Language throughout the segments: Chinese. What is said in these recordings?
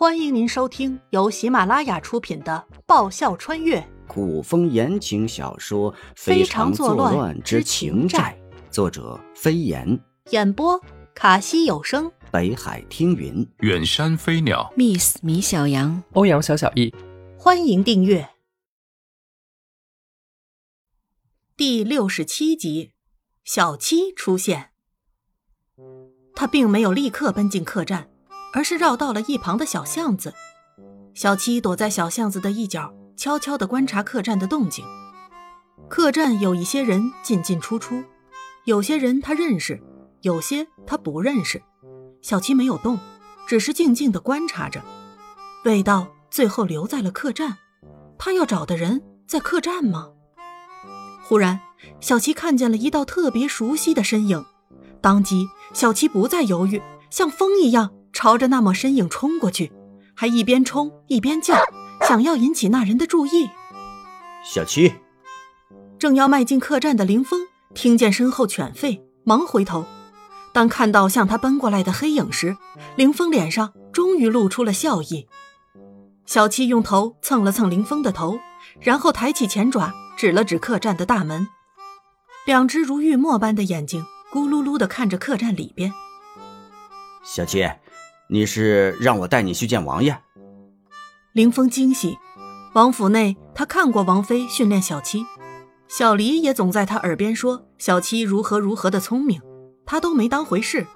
欢迎您收听由喜马拉雅出品的《爆笑穿越。古风言情小说《非常作乱之情债》，作者飞檐，演播卡西有声，北海听云，远山飞鸟，Miss 米小羊，欧阳小小易，欢迎订阅。第六十七集。小七出现，他并没有立刻奔进客栈。而是绕到了一旁的小巷子，小七躲在小巷子的一角，悄悄地观察客栈的动静。客栈有一些人进进出出，有些人他认识，有些他不认识。小七没有动，只是静静地观察着。味道最后留在了客栈，他要找的人在客栈吗？忽然，小七看见了一道特别熟悉的身影，当即小七不再犹豫，像风一样。朝着那抹身影冲过去，还一边冲一边叫，想要引起那人的注意。小七正要迈进客栈的林峰听见身后犬吠，忙回头。当看到向他奔过来的黑影时，林峰脸上终于露出了笑意。小七用头蹭了蹭林峰的头，然后抬起前爪指了指客栈的大门，两只如玉墨般的眼睛咕噜噜地看着客栈里边。小七。你是让我带你去见王爷？林峰惊喜，王府内他看过王妃训练小七，小黎也总在他耳边说小七如何如何的聪明，他都没当回事。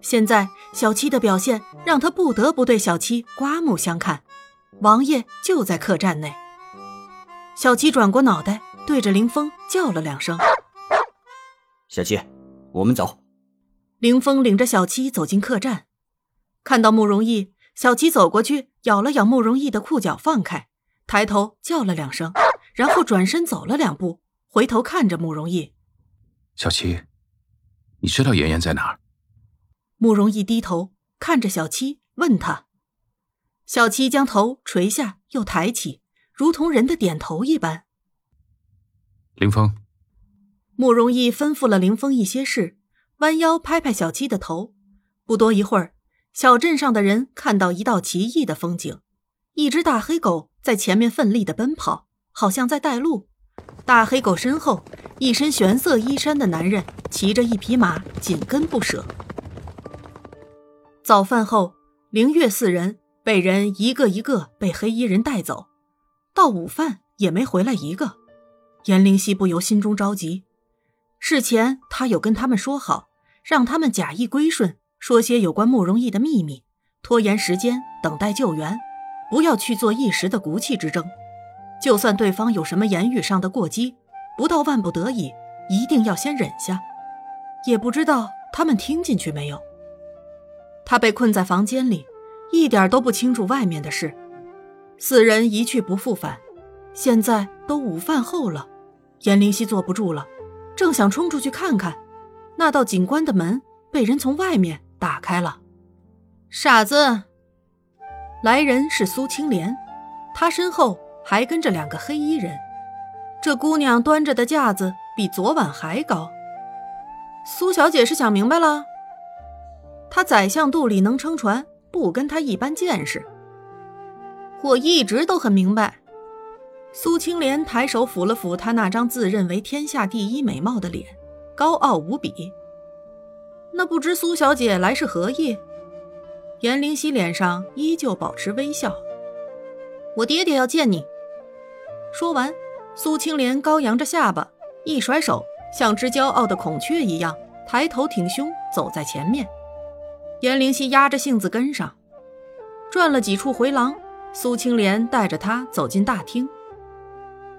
现在小七的表现让他不得不对小七刮目相看。王爷就在客栈内。小七转过脑袋，对着林峰叫了两声：“小七，我们走。”林峰领着小七走进客栈。看到慕容逸，小七走过去，咬了咬慕容逸的裤脚，放开，抬头叫了两声，然后转身走了两步，回头看着慕容逸：“小七，你知道妍妍在哪儿？”慕容逸低头看着小七，问他。小七将头垂下又抬起，如同人的点头一般。林峰，慕容逸吩咐了林峰一些事，弯腰拍拍小七的头，不多一会儿。小镇上的人看到一道奇异的风景：一只大黑狗在前面奋力的奔跑，好像在带路。大黑狗身后，一身玄色衣衫的男人骑着一匹马紧跟不舍。早饭后，凌月四人被人一个一个被黑衣人带走，到午饭也没回来一个。颜灵溪不由心中着急。事前他有跟他们说好，让他们假意归顺。说些有关慕容逸的秘密，拖延时间，等待救援，不要去做一时的骨气之争。就算对方有什么言语上的过激，不到万不得已，一定要先忍下。也不知道他们听进去没有。他被困在房间里，一点都不清楚外面的事。四人一去不复返，现在都午饭后了，颜灵溪坐不住了，正想冲出去看看，那道警官的门被人从外面。打开了，傻子。来人是苏青莲，她身后还跟着两个黑衣人。这姑娘端着的架子比昨晚还高。苏小姐是想明白了，她宰相肚里能撑船，不跟她一般见识。我一直都很明白。苏青莲抬手抚了抚她那张自认为天下第一美貌的脸，高傲无比。那不知苏小姐来是何意？颜灵溪脸上依旧保持微笑。我爹爹要见你。说完，苏青莲高扬着下巴，一甩手，像只骄傲的孔雀一样，抬头挺胸走在前面。颜灵溪压着性子跟上，转了几处回廊，苏青莲带着他走进大厅。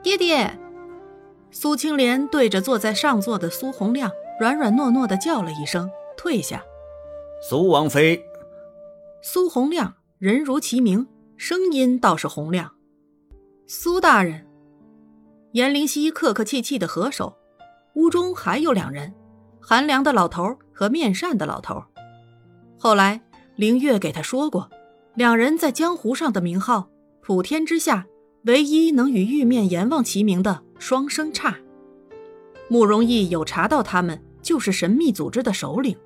爹爹，苏青莲对着坐在上座的苏洪亮软软糯糯的叫了一声。退下，苏王妃。苏洪亮，人如其名，声音倒是洪亮。苏大人，颜灵溪客客气气的合手。屋中还有两人，寒凉的老头和面善的老头。后来凌月给他说过，两人在江湖上的名号，普天之下唯一能与玉面阎王齐名的双生刹。慕容逸有查到他们就是神秘组织的首领。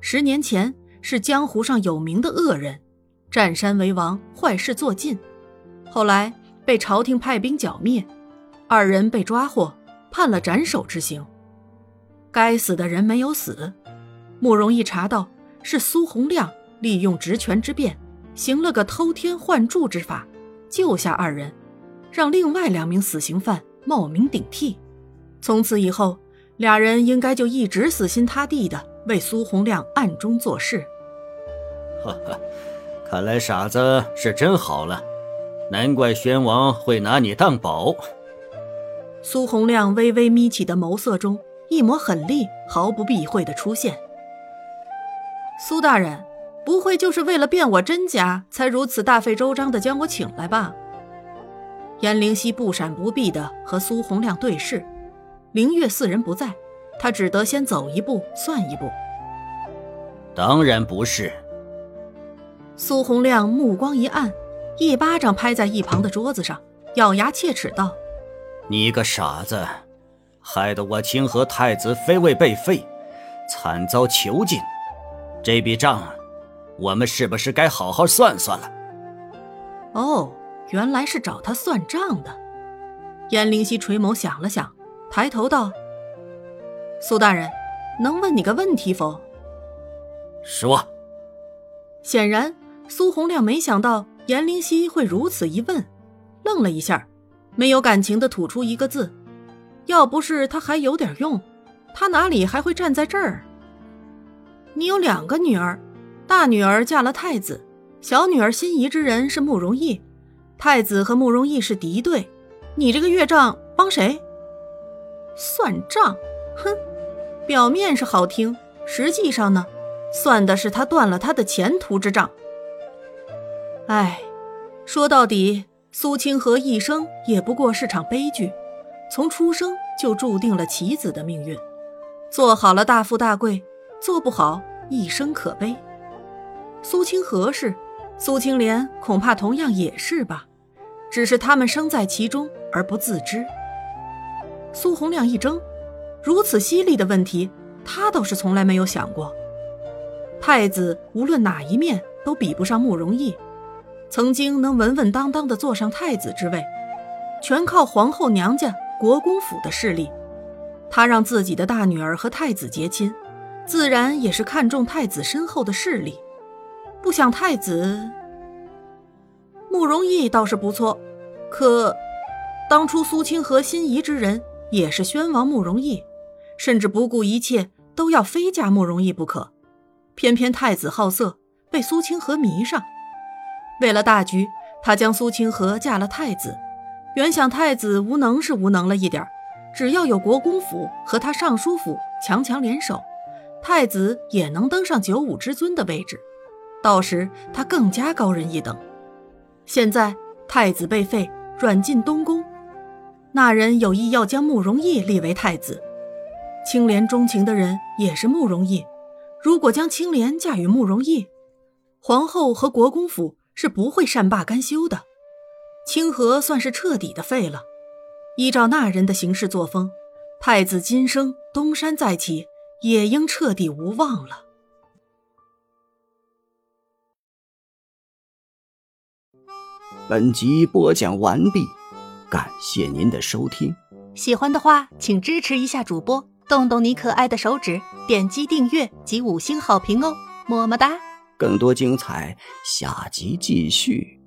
十年前是江湖上有名的恶人，占山为王，坏事做尽。后来被朝廷派兵剿灭，二人被抓获，判了斩首之刑。该死的人没有死，慕容易查到是苏洪亮利用职权之便，行了个偷天换柱之法，救下二人，让另外两名死刑犯冒名顶替。从此以后，俩人应该就一直死心塌地的为苏洪亮暗中做事。呵呵，看来傻子是真好了，难怪宣王会拿你当宝。苏洪亮微微眯起的眸色中。一抹狠厉，毫不避讳的出现。苏大人，不会就是为了辨我真假，才如此大费周章的将我请来吧？颜灵溪不闪不避的和苏洪亮对视，灵月四人不在，他只得先走一步算一步。当然不是。苏洪亮目光一暗，一巴掌拍在一旁的桌子上，咬牙切齿道：“你个傻子！”害得我清河太子妃位被废，惨遭囚禁。这笔账，我们是不是该好好算算了？哦，原来是找他算账的。燕灵溪垂眸想了想，抬头道：“苏大人，能问你个问题否？”说。显然，苏洪亮没想到颜灵溪会如此一问，愣了一下，没有感情的吐出一个字。要不是他还有点用，他哪里还会站在这儿？你有两个女儿，大女儿嫁了太子，小女儿心仪之人是慕容易，太子和慕容易是敌对，你这个岳丈帮谁？算账？哼，表面是好听，实际上呢，算的是他断了他的前途之账。哎，说到底，苏清河一生也不过是场悲剧。从出生就注定了棋子的命运，做好了大富大贵，做不好一生可悲。苏清河是，苏清莲恐怕同样也是吧，只是他们生在其中而不自知。苏洪亮一怔，如此犀利的问题，他倒是从来没有想过。太子无论哪一面都比不上慕容易，曾经能稳稳当当的坐上太子之位，全靠皇后娘家。国公府的势力，他让自己的大女儿和太子结亲，自然也是看中太子身后的势力。不想太子慕容易倒是不错，可当初苏清河心仪之人也是宣王慕容易，甚至不顾一切都要非嫁慕容易不可。偏偏太子好色，被苏清河迷上，为了大局，他将苏清河嫁了太子。原想太子无能是无能了一点只要有国公府和他尚书府强强联手，太子也能登上九五之尊的位置，到时他更加高人一等。现在太子被废，软禁东宫，那人有意要将慕容易立为太子。青莲钟情的人也是慕容易，如果将青莲嫁与慕容易，皇后和国公府是不会善罢甘休的。清河算是彻底的废了。依照那人的行事作风，太子今生东山再起，也应彻底无望了。本集播讲完毕，感谢您的收听。喜欢的话，请支持一下主播，动动你可爱的手指，点击订阅及五星好评哦，么么哒！更多精彩，下集继续。